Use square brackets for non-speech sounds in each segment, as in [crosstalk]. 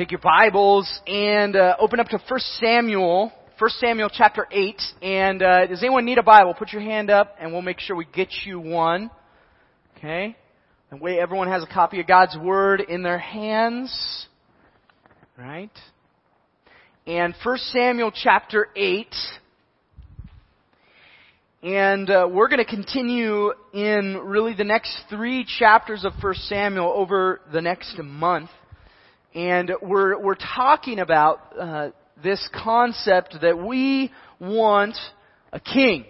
Take your Bibles and uh, open up to 1 Samuel, 1 Samuel chapter 8. And uh, does anyone need a Bible? Put your hand up and we'll make sure we get you one. Okay? That way everyone has a copy of God's Word in their hands. Right? And 1 Samuel chapter 8. And uh, we're going to continue in really the next three chapters of 1 Samuel over the next month. And we're, we're talking about uh, this concept that we want a king.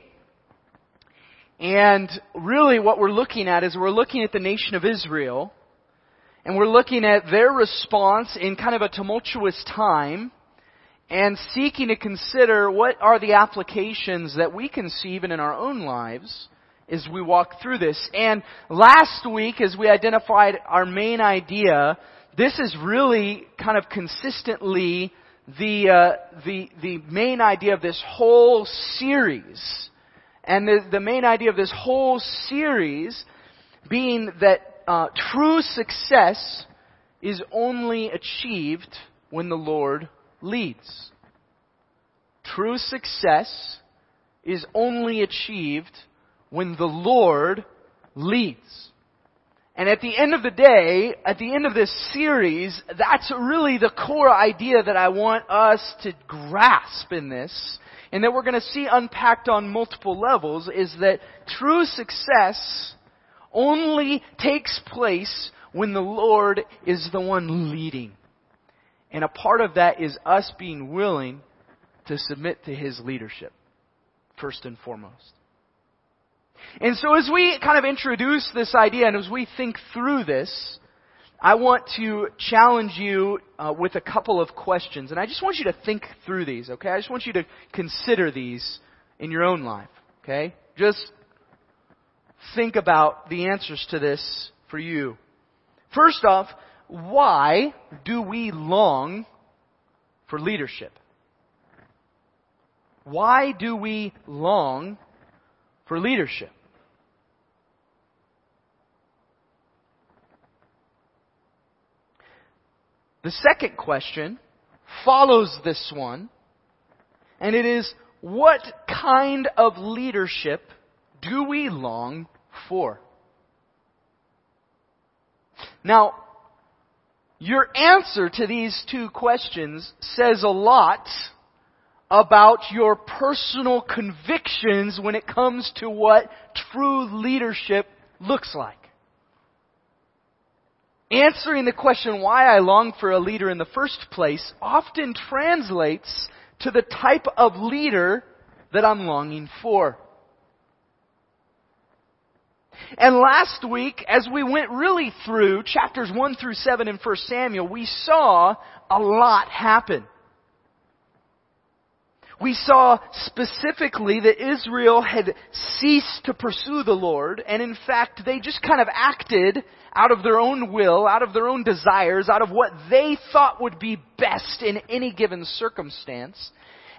And really what we're looking at is we're looking at the nation of Israel, and we're looking at their response in kind of a tumultuous time, and seeking to consider what are the applications that we can see even in our own lives as we walk through this. And last week, as we identified our main idea, this is really kind of consistently the, uh, the, the main idea of this whole series. And the, the main idea of this whole series being that uh, true success is only achieved when the Lord leads. True success is only achieved when the Lord leads. And at the end of the day, at the end of this series, that's really the core idea that I want us to grasp in this, and that we're going to see unpacked on multiple levels, is that true success only takes place when the Lord is the one leading. And a part of that is us being willing to submit to His leadership, first and foremost. And so as we kind of introduce this idea and as we think through this, I want to challenge you uh, with a couple of questions. And I just want you to think through these, okay? I just want you to consider these in your own life, okay? Just think about the answers to this for you. First off, why do we long for leadership? Why do we long for leadership. The second question follows this one, and it is, what kind of leadership do we long for? Now, your answer to these two questions says a lot about your personal convictions when it comes to what true leadership looks like. Answering the question why I long for a leader in the first place often translates to the type of leader that I'm longing for. And last week, as we went really through chapters 1 through 7 in 1 Samuel, we saw a lot happen we saw specifically that Israel had ceased to pursue the Lord, and in fact, they just kind of acted out of their own will, out of their own desires, out of what they thought would be best in any given circumstance.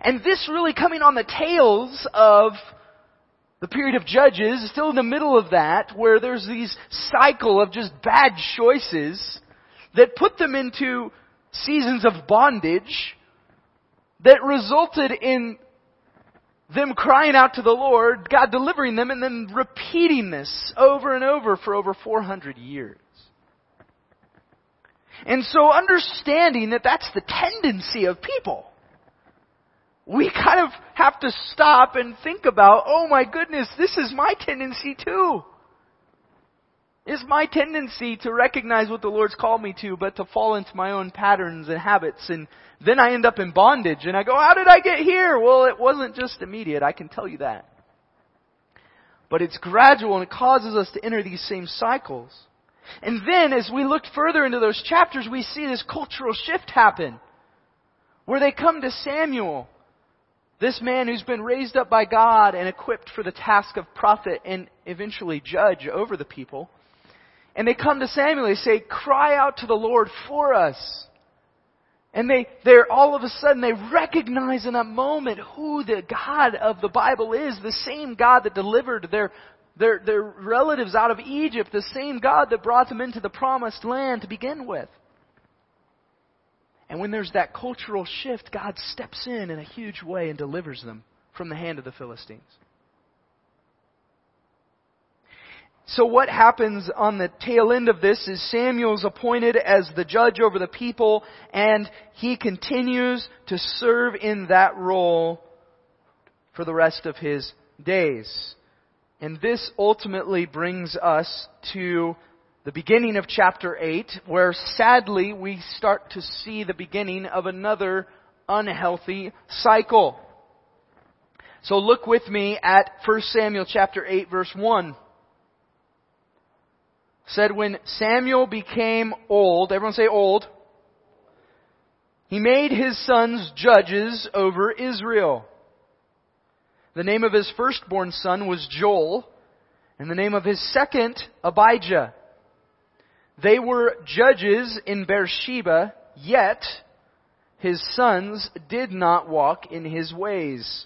And this really coming on the tails of the period of Judges, still in the middle of that, where there's these cycle of just bad choices that put them into seasons of bondage, that resulted in them crying out to the Lord, God delivering them, and then repeating this over and over for over 400 years. And so understanding that that's the tendency of people, we kind of have to stop and think about, oh my goodness, this is my tendency too. It's my tendency to recognize what the Lord's called me to, but to fall into my own patterns and habits and then I end up in bondage and I go, how did I get here? Well, it wasn't just immediate, I can tell you that. But it's gradual and it causes us to enter these same cycles. And then as we look further into those chapters, we see this cultural shift happen. Where they come to Samuel, this man who's been raised up by God and equipped for the task of prophet and eventually judge over the people. And they come to Samuel, they say, cry out to the Lord for us. And they, they're all of a sudden, they recognize in that moment who the God of the Bible is, the same God that delivered their, their, their relatives out of Egypt, the same God that brought them into the promised land to begin with. And when there's that cultural shift, God steps in in a huge way and delivers them from the hand of the Philistines. So what happens on the tail end of this is Samuel's appointed as the judge over the people and he continues to serve in that role for the rest of his days. And this ultimately brings us to the beginning of chapter 8 where sadly we start to see the beginning of another unhealthy cycle. So look with me at 1 Samuel chapter 8 verse 1 said when Samuel became old, everyone say old, he made his sons judges over Israel. The name of his firstborn son was Joel, and the name of his second, Abijah. They were judges in Beersheba, yet his sons did not walk in his ways,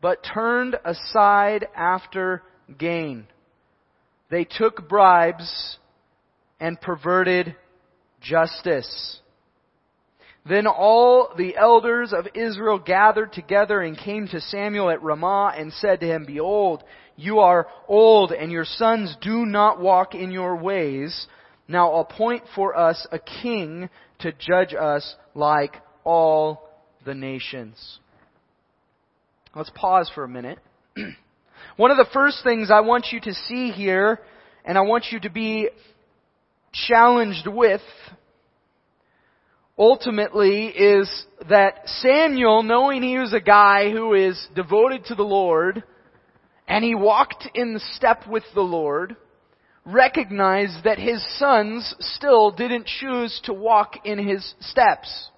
but turned aside after gain. They took bribes and perverted justice. Then all the elders of Israel gathered together and came to Samuel at Ramah and said to him, Behold, you are old and your sons do not walk in your ways. Now appoint for us a king to judge us like all the nations. Let's pause for a minute. [clears throat] One of the first things I want you to see here, and I want you to be challenged with, ultimately, is that Samuel, knowing he was a guy who is devoted to the Lord, and he walked in step with the Lord, recognized that his sons still didn't choose to walk in his steps.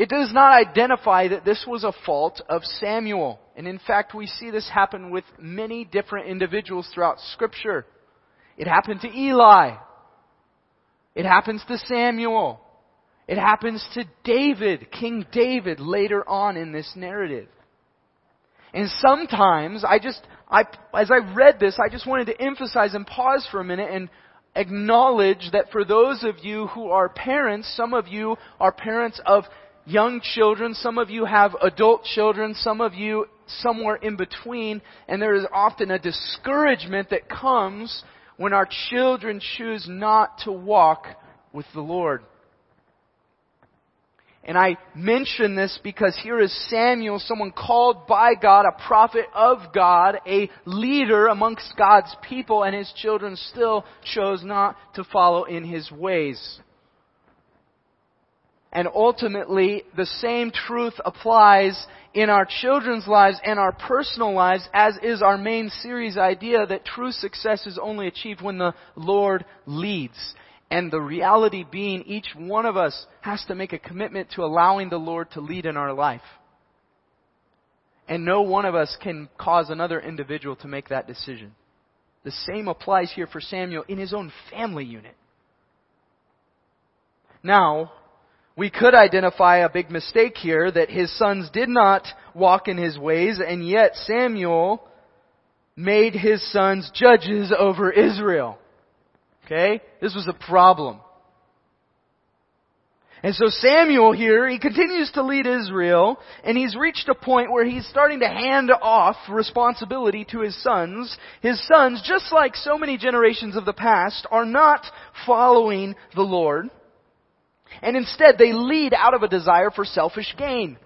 It does not identify that this was a fault of Samuel. And in fact, we see this happen with many different individuals throughout Scripture. It happened to Eli. It happens to Samuel. It happens to David, King David, later on in this narrative. And sometimes, I just, I, as I read this, I just wanted to emphasize and pause for a minute and acknowledge that for those of you who are parents, some of you are parents of young children, some of you have adult children, some of you somewhere in between, and there is often a discouragement that comes when our children choose not to walk with the Lord. And I mention this because here is Samuel, someone called by God, a prophet of God, a leader amongst God's people, and his children still chose not to follow in his ways. And ultimately, the same truth applies in our children's lives and our personal lives, as is our main series idea that true success is only achieved when the Lord leads. And the reality being, each one of us has to make a commitment to allowing the Lord to lead in our life. And no one of us can cause another individual to make that decision. The same applies here for Samuel in his own family unit. Now, we could identify a big mistake here that his sons did not walk in his ways, and yet Samuel made his sons judges over Israel. Okay? This was a problem. And so Samuel here, he continues to lead Israel, and he's reached a point where he's starting to hand off responsibility to his sons. His sons, just like so many generations of the past, are not following the Lord. And instead, they lead out of a desire for selfish gain.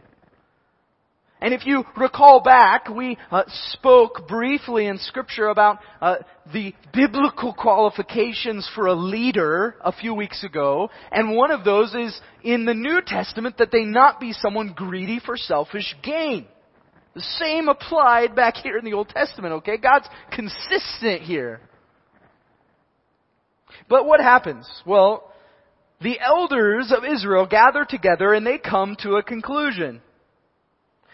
And if you recall back, we uh, spoke briefly in Scripture about uh, the biblical qualifications for a leader a few weeks ago, and one of those is in the New Testament that they not be someone greedy for selfish gain. The same applied back here in the Old Testament, okay? God's consistent here. But what happens? Well, the elders of Israel gather together and they come to a conclusion.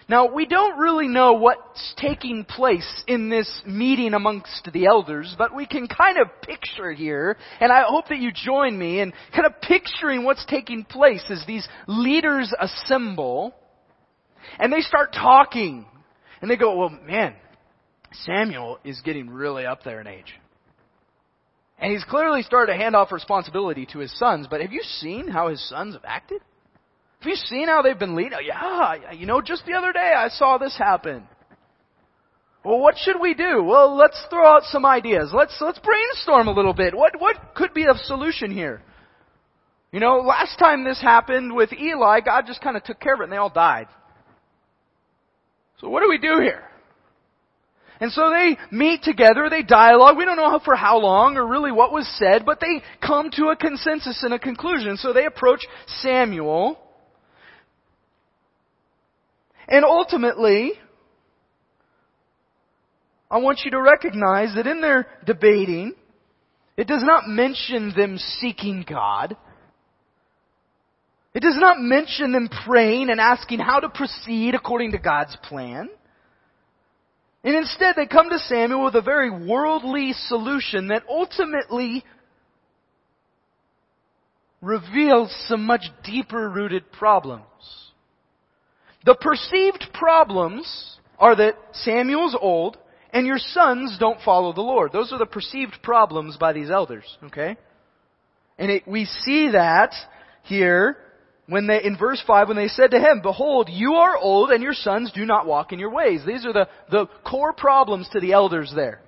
Now, we don't really know what's taking place in this meeting amongst the elders, but we can kind of picture here, and I hope that you join me in kind of picturing what's taking place as these leaders assemble, and they start talking, and they go, well, man, Samuel is getting really up there in age. And he's clearly started to hand off responsibility to his sons, but have you seen how his sons have acted? Have you seen how they've been leading? Yeah, you know, just the other day I saw this happen. Well, what should we do? Well, let's throw out some ideas. Let's let's brainstorm a little bit. What what could be a solution here? You know, last time this happened with Eli, God just kind of took care of it and they all died. So what do we do here? And so they meet together, they dialogue. We don't know for how long or really what was said, but they come to a consensus and a conclusion. So they approach Samuel and ultimately, I want you to recognize that in their debating, it does not mention them seeking God. It does not mention them praying and asking how to proceed according to God's plan. And instead, they come to Samuel with a very worldly solution that ultimately reveals some much deeper rooted problems. The perceived problems are that Samuel's old and your sons don't follow the Lord. Those are the perceived problems by these elders, okay? And it, we see that here when they, in verse 5, when they said to him, Behold, you are old and your sons do not walk in your ways. These are the, the core problems to the elders there.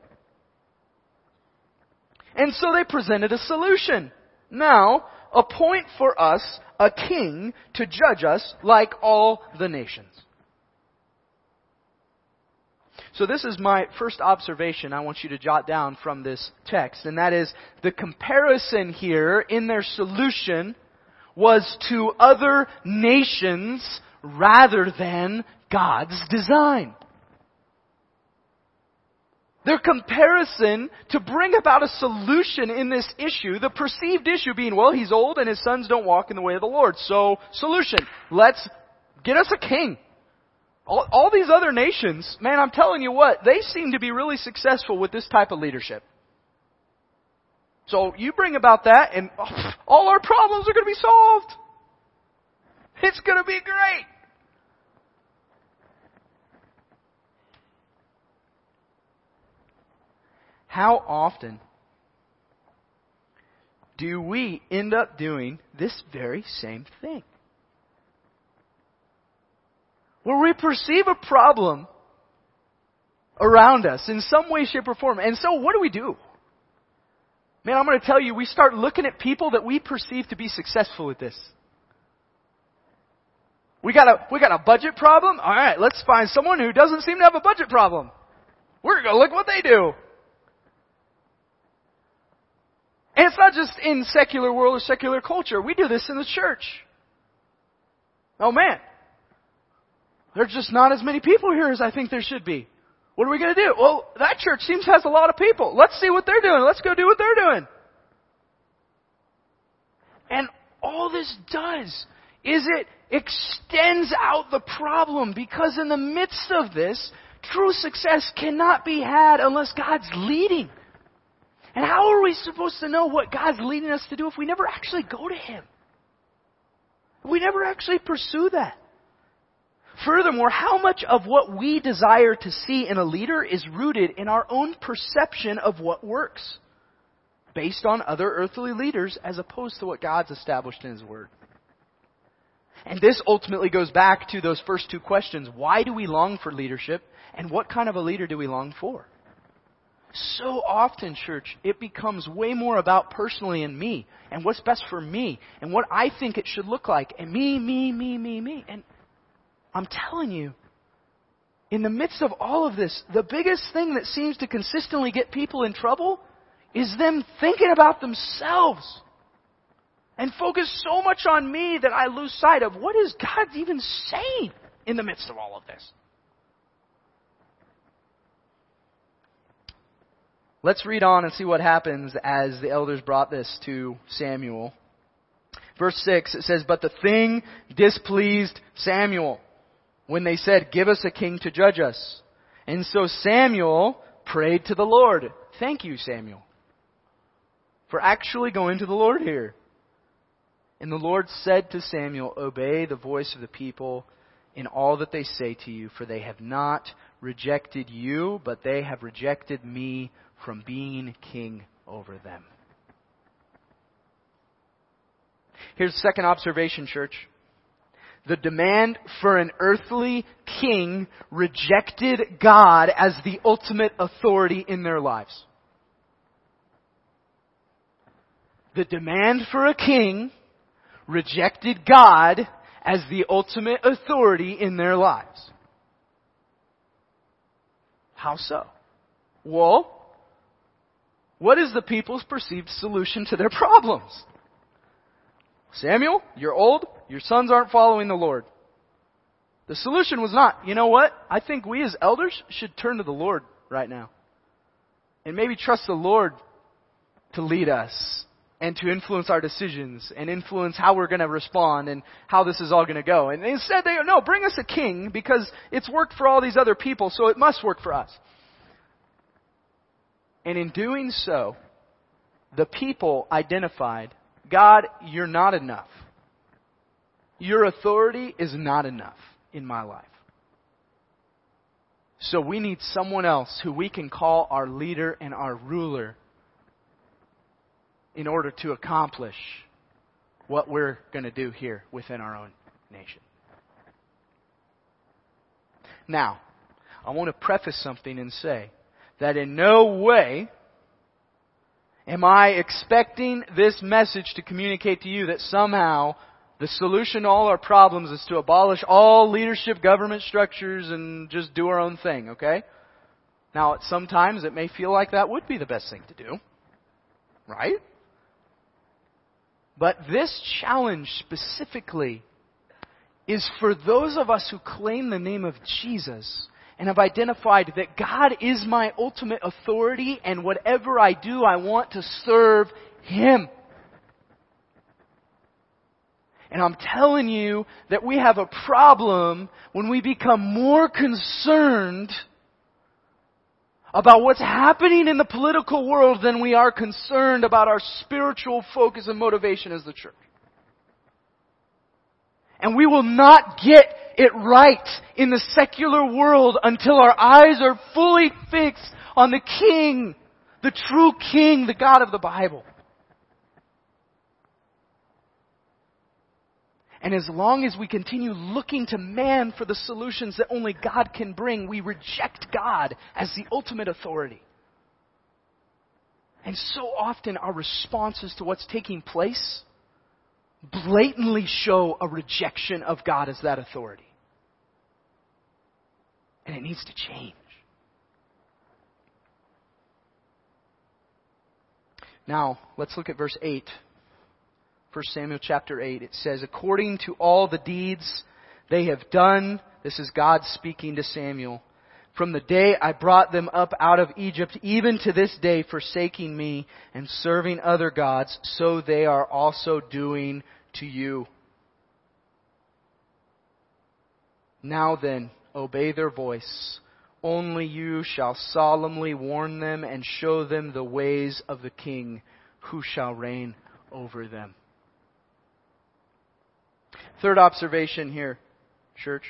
And so they presented a solution. Now, appoint for us a king to judge us like all the nations. So this is my first observation I want you to jot down from this text, and that is the comparison here in their solution was to other nations rather than God's design. Their comparison to bring about a solution in this issue, the perceived issue being, well, he's old and his sons don't walk in the way of the Lord. So, solution. Let's get us a king. All, all these other nations, man, I'm telling you what, they seem to be really successful with this type of leadership. So you bring about that and all our problems are going to be solved. It's going to be great. How often do we end up doing this very same thing? Where we perceive a problem around us in some way, shape, or form. And so what do we do? Man, I'm going to tell you, we start looking at people that we perceive to be successful at this. We got a, we got a budget problem? Alright, let's find someone who doesn't seem to have a budget problem. We're going to look what they do. And it's not just in secular world or secular culture. We do this in the church. Oh man. There's just not as many people here as I think there should be. What are we going to do? Well, that church seems has a lot of people. Let's see what they're doing. Let's go do what they're doing. And all this does is it extends out the problem because in the midst of this, true success cannot be had unless God's leading. And how are we supposed to know what God's leading us to do if we never actually go to Him? We never actually pursue that. Furthermore, how much of what we desire to see in a leader is rooted in our own perception of what works, based on other earthly leaders as opposed to what God's established in His Word? And this ultimately goes back to those first two questions. Why do we long for leadership? And what kind of a leader do we long for? So often, church, it becomes way more about personally and me and what's best for me and what I think it should look like and me, me, me, me, me. And I'm telling you, in the midst of all of this, the biggest thing that seems to consistently get people in trouble is them thinking about themselves and focus so much on me that I lose sight of what is God even saying in the midst of all of this. Let's read on and see what happens as the elders brought this to Samuel. Verse 6, it says, But the thing displeased Samuel when they said, Give us a king to judge us. And so Samuel prayed to the Lord. Thank you, Samuel, for actually going to the Lord here. And the Lord said to Samuel, Obey the voice of the people in all that they say to you, for they have not rejected you, but they have rejected me from being king over them. Here's the second observation, church. The demand for an earthly king rejected God as the ultimate authority in their lives. The demand for a king rejected God as the ultimate authority in their lives. How so? Well, what is the people's perceived solution to their problems? Samuel, you're old, your sons aren't following the Lord. The solution was not, you know what? I think we as elders should turn to the Lord right now. And maybe trust the Lord to lead us and to influence our decisions and influence how we're going to respond and how this is all going to go. And instead they go, no, bring us a king because it's worked for all these other people, so it must work for us. And in doing so, the people identified, God, you're not enough. Your authority is not enough in my life. So we need someone else who we can call our leader and our ruler in order to accomplish what we're going to do here within our own nation. Now, I want to preface something and say that in no way am I expecting this message to communicate to you that somehow the solution to all our problems is to abolish all leadership government structures and just do our own thing, okay? Now, sometimes it may feel like that would be the best thing to do. Right? But this challenge specifically is for those of us who claim the name of Jesus and have identified that God is my ultimate authority and whatever I do, I want to serve Him. And I'm telling you that we have a problem when we become more concerned about what's happening in the political world than we are concerned about our spiritual focus and motivation as the church. And we will not get it right in the secular world until our eyes are fully fixed on the King, the true King, the God of the Bible. And as long as we continue looking to man for the solutions that only God can bring, we reject God as the ultimate authority. And so often our responses to what's taking place blatantly show a rejection of God as that authority. And it needs to change. Now, let's look at verse 8. 1 Samuel chapter 8. It says, According to all the deeds they have done, this is God speaking to Samuel, from the day I brought them up out of Egypt, even to this day, forsaking me and serving other gods, so they are also doing to you. Now then, obey their voice. Only you shall solemnly warn them and show them the ways of the king who shall reign over them. Third observation here, church.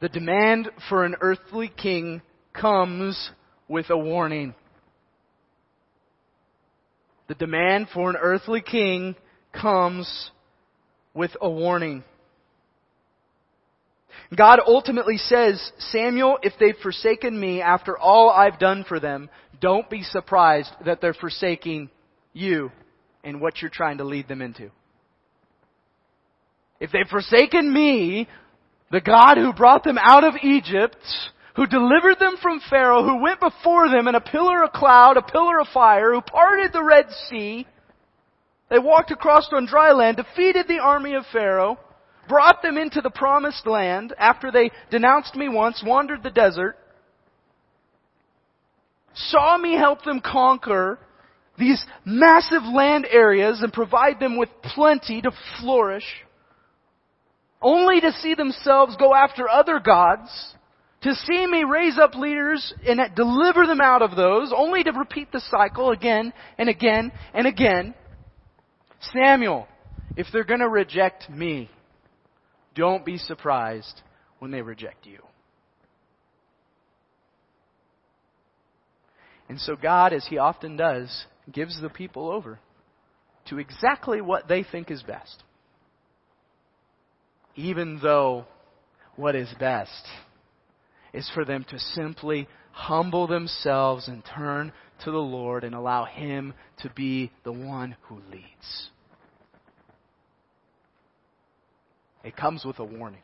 The demand for an earthly king comes with a warning. The demand for an earthly king comes with a warning. God ultimately says, Samuel, if they've forsaken me after all I've done for them, don't be surprised that they're forsaking you and what you're trying to lead them into. If they've forsaken me, the God who brought them out of Egypt, who delivered them from Pharaoh, who went before them in a pillar of cloud, a pillar of fire, who parted the Red Sea, they walked across on dry land, defeated the army of Pharaoh, brought them into the promised land after they denounced me once, wandered the desert, saw me help them conquer these massive land areas and provide them with plenty to flourish, only to see themselves go after other gods, to see me raise up leaders and deliver them out of those, only to repeat the cycle again and again and again. Samuel, if they're going to reject me, don't be surprised when they reject you. And so God, as He often does, gives the people over to exactly what they think is best. Even though what is best is for them to simply humble themselves and turn to the Lord and allow Him to be the one who leads. It comes with a warning.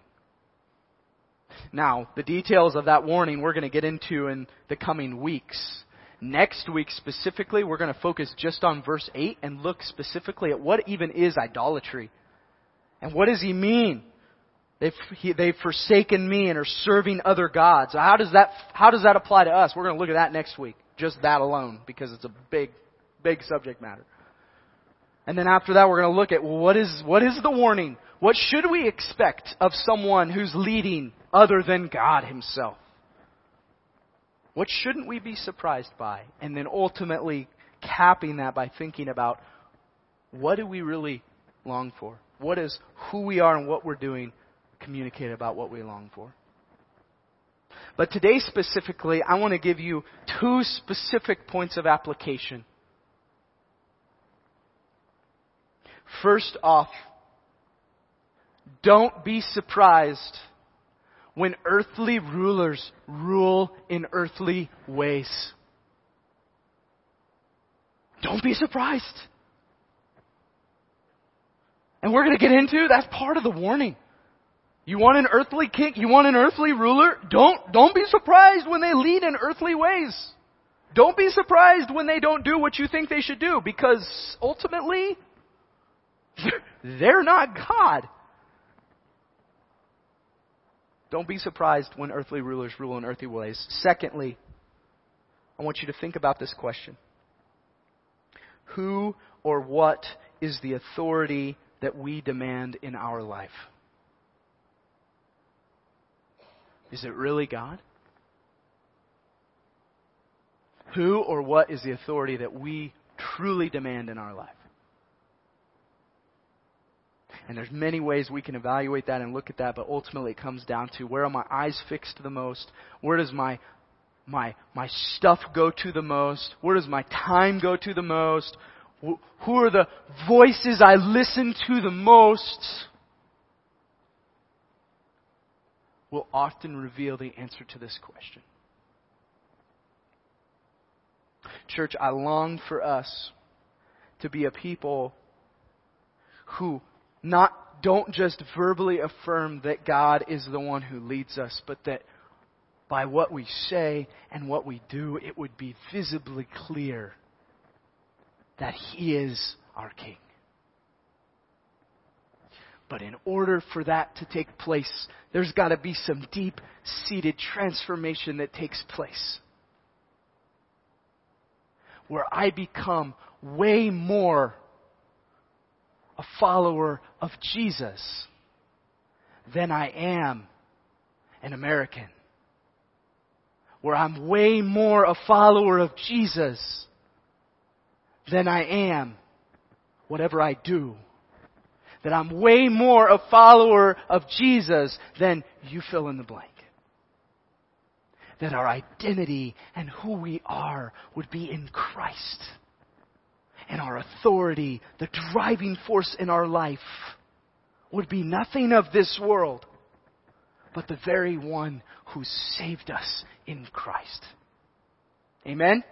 Now, the details of that warning we're going to get into in the coming weeks. Next week specifically, we're going to focus just on verse 8 and look specifically at what even is idolatry. And what does he mean? They've, he, they've forsaken me and are serving other gods. How does that, how does that apply to us? We're going to look at that next week. Just that alone, because it's a big, big subject matter. And then after that, we're going to look at what is, what is the warning? What should we expect of someone who's leading other than God himself? What shouldn't we be surprised by? And then ultimately capping that by thinking about what do we really long for? What does who we are and what we're doing communicate about what we long for? But today specifically, I want to give you two specific points of application. First off, don't be surprised when earthly rulers rule in earthly ways. Don't be surprised. And we're going to get into that's part of the warning. You want an earthly king, you want an earthly ruler? Don't don't be surprised when they lead in earthly ways. Don't be surprised when they don't do what you think they should do because ultimately [laughs] they're not God. Don't be surprised when earthly rulers rule in earthly ways. Secondly, I want you to think about this question Who or what is the authority that we demand in our life? Is it really God? Who or what is the authority that we truly demand in our life? And there's many ways we can evaluate that and look at that, but ultimately it comes down to where are my eyes fixed the most? Where does my my my stuff go to the most? Where does my time go to the most? Who are the voices I listen to the most? Will often reveal the answer to this question. Church, I long for us to be a people who not don't just verbally affirm that God is the one who leads us, but that by what we say and what we do, it would be visibly clear that He is our King. But in order for that to take place, there's got to be some deep seated transformation that takes place. Where I become way more a follower of Jesus than I am an American. Where I'm way more a follower of Jesus than I am whatever I do. That I'm way more a follower of Jesus than you fill in the blank. That our identity and who we are would be in Christ and our authority, the driving force in our life, would be nothing of this world, but the very one who saved us in Christ. Amen?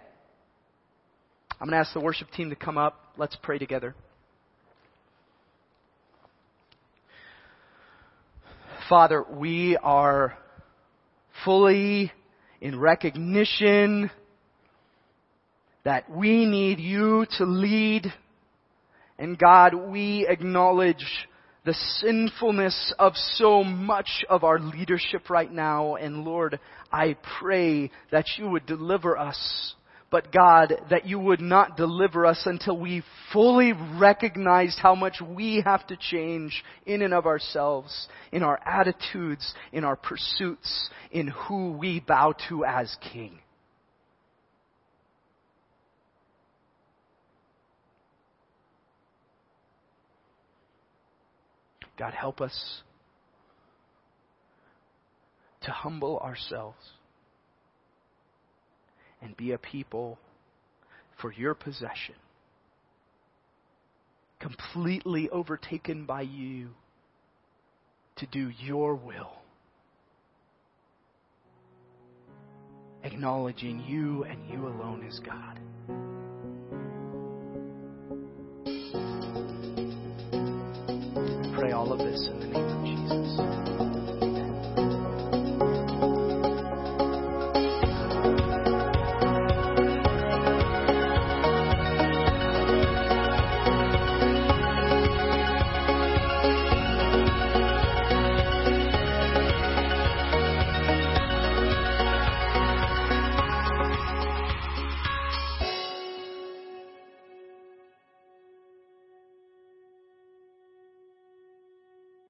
I'm going to ask the worship team to come up. Let's pray together. Father, we are fully in recognition that we need you to lead. And God, we acknowledge the sinfulness of so much of our leadership right now. And Lord, I pray that you would deliver us but God, that you would not deliver us until we fully recognized how much we have to change in and of ourselves, in our attitudes, in our pursuits, in who we bow to as King. God, help us to humble ourselves and be a people for your possession, completely overtaken by you to do your will, acknowledging you and you alone as God. pray all of this in the name of Jesus.